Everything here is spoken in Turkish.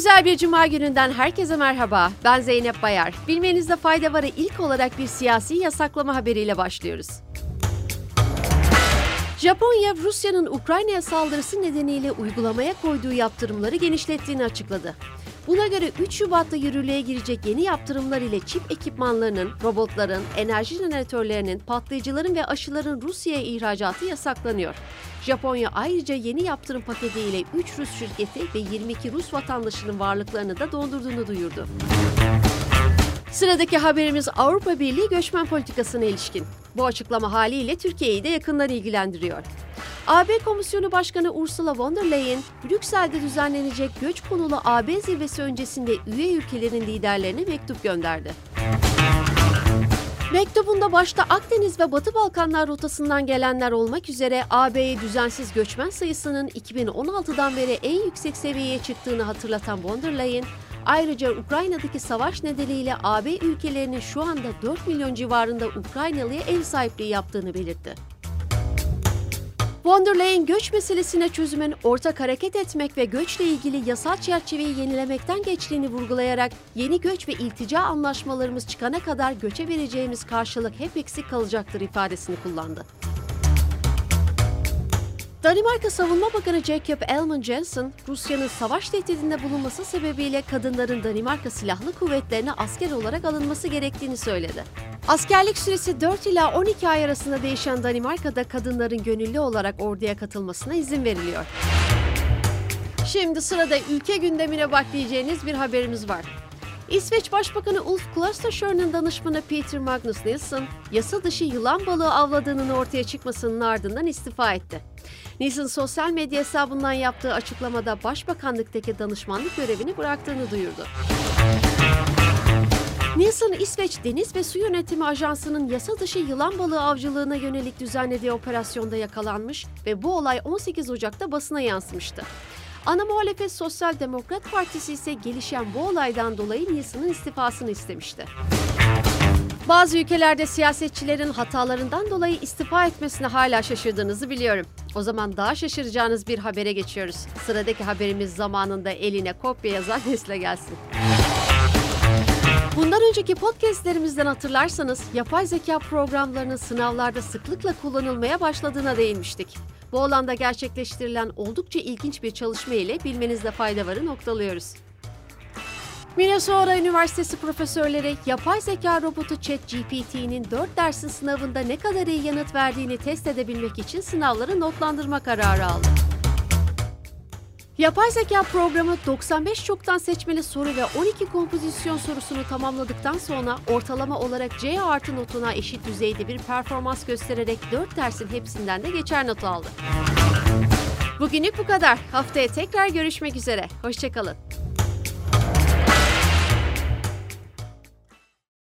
Güzel bir cuma gününden herkese merhaba. Ben Zeynep Bayar. Bilmenizde fayda varı ilk olarak bir siyasi yasaklama haberiyle başlıyoruz. Japonya, Rusya'nın Ukrayna'ya saldırısı nedeniyle uygulamaya koyduğu yaptırımları genişlettiğini açıkladı. Buna göre 3 Şubat'ta yürürlüğe girecek yeni yaptırımlar ile çip ekipmanlarının, robotların, enerji jeneratörlerinin, patlayıcıların ve aşıların Rusya'ya ihracatı yasaklanıyor. Japonya ayrıca yeni yaptırım paketiyle 3 Rus şirketi ve 22 Rus vatandaşının varlıklarını da dondurduğunu duyurdu. Sıradaki haberimiz Avrupa Birliği göçmen politikasına ilişkin. Bu açıklama haliyle Türkiye'yi de yakından ilgilendiriyor. AB Komisyonu Başkanı Ursula von der Leyen, Brüksel'de düzenlenecek göç konulu AB zirvesi öncesinde üye ülkelerin liderlerine mektup gönderdi. Mektubunda başta Akdeniz ve Batı Balkanlar rotasından gelenler olmak üzere AB'ye düzensiz göçmen sayısının 2016'dan beri en yüksek seviyeye çıktığını hatırlatan von der Leyen, ayrıca Ukrayna'daki savaş nedeniyle AB ülkelerinin şu anda 4 milyon civarında Ukraynalıya ev sahipliği yaptığını belirtti. Von der Leyen göç meselesine çözümün ortak hareket etmek ve göçle ilgili yasal çerçeveyi yenilemekten geçtiğini vurgulayarak yeni göç ve iltica anlaşmalarımız çıkana kadar göçe vereceğimiz karşılık hep eksik kalacaktır ifadesini kullandı. Danimarka Savunma Bakanı Jacob Elman Jensen, Rusya'nın savaş tehdidinde bulunması sebebiyle kadınların Danimarka Silahlı Kuvvetlerine asker olarak alınması gerektiğini söyledi. Askerlik süresi 4 ila 12 ay arasında değişen Danimarka'da kadınların gönüllü olarak orduya katılmasına izin veriliyor. Şimdi sırada ülke gündemine bak diyeceğiniz bir haberimiz var. İsveç Başbakanı Ulf Kristersson'un danışmanı Peter Magnus Nilsson, yasa dışı yılan balığı avladığının ortaya çıkmasının ardından istifa etti. Nilsson sosyal medya hesabından yaptığı açıklamada başbakanlıktaki danışmanlık görevini bıraktığını duyurdu. Nilsson, İsveç Deniz ve Su Yönetimi Ajansı'nın yasa dışı yılan balığı avcılığına yönelik düzenlediği operasyonda yakalanmış ve bu olay 18 Ocak'ta basına yansımıştı. Ana muhalefet Sosyal Demokrat Partisi ise gelişen bu olaydan dolayı Nilsson'ın istifasını istemişti. Bazı ülkelerde siyasetçilerin hatalarından dolayı istifa etmesine hala şaşırdığınızı biliyorum. O zaman daha şaşıracağınız bir habere geçiyoruz. Sıradaki haberimiz zamanında eline kopya yazan Nesle gelsin. Bundan önceki podcastlerimizden hatırlarsanız yapay zeka programlarının sınavlarda sıklıkla kullanılmaya başladığına değinmiştik. Bu alanda gerçekleştirilen oldukça ilginç bir çalışma ile bilmenizde fayda varı noktalıyoruz. Minnesota Üniversitesi profesörleri yapay zeka robotu ChatGPT'nin 4 dersin sınavında ne kadar iyi yanıt verdiğini test edebilmek için sınavları notlandırma kararı aldı. Yapay zeka programı 95 çoktan seçmeli soru ve 12 kompozisyon sorusunu tamamladıktan sonra ortalama olarak C artı notuna eşit düzeyde bir performans göstererek 4 dersin hepsinden de geçer not aldı. Bugünlük bu kadar. Haftaya tekrar görüşmek üzere. Hoşçakalın.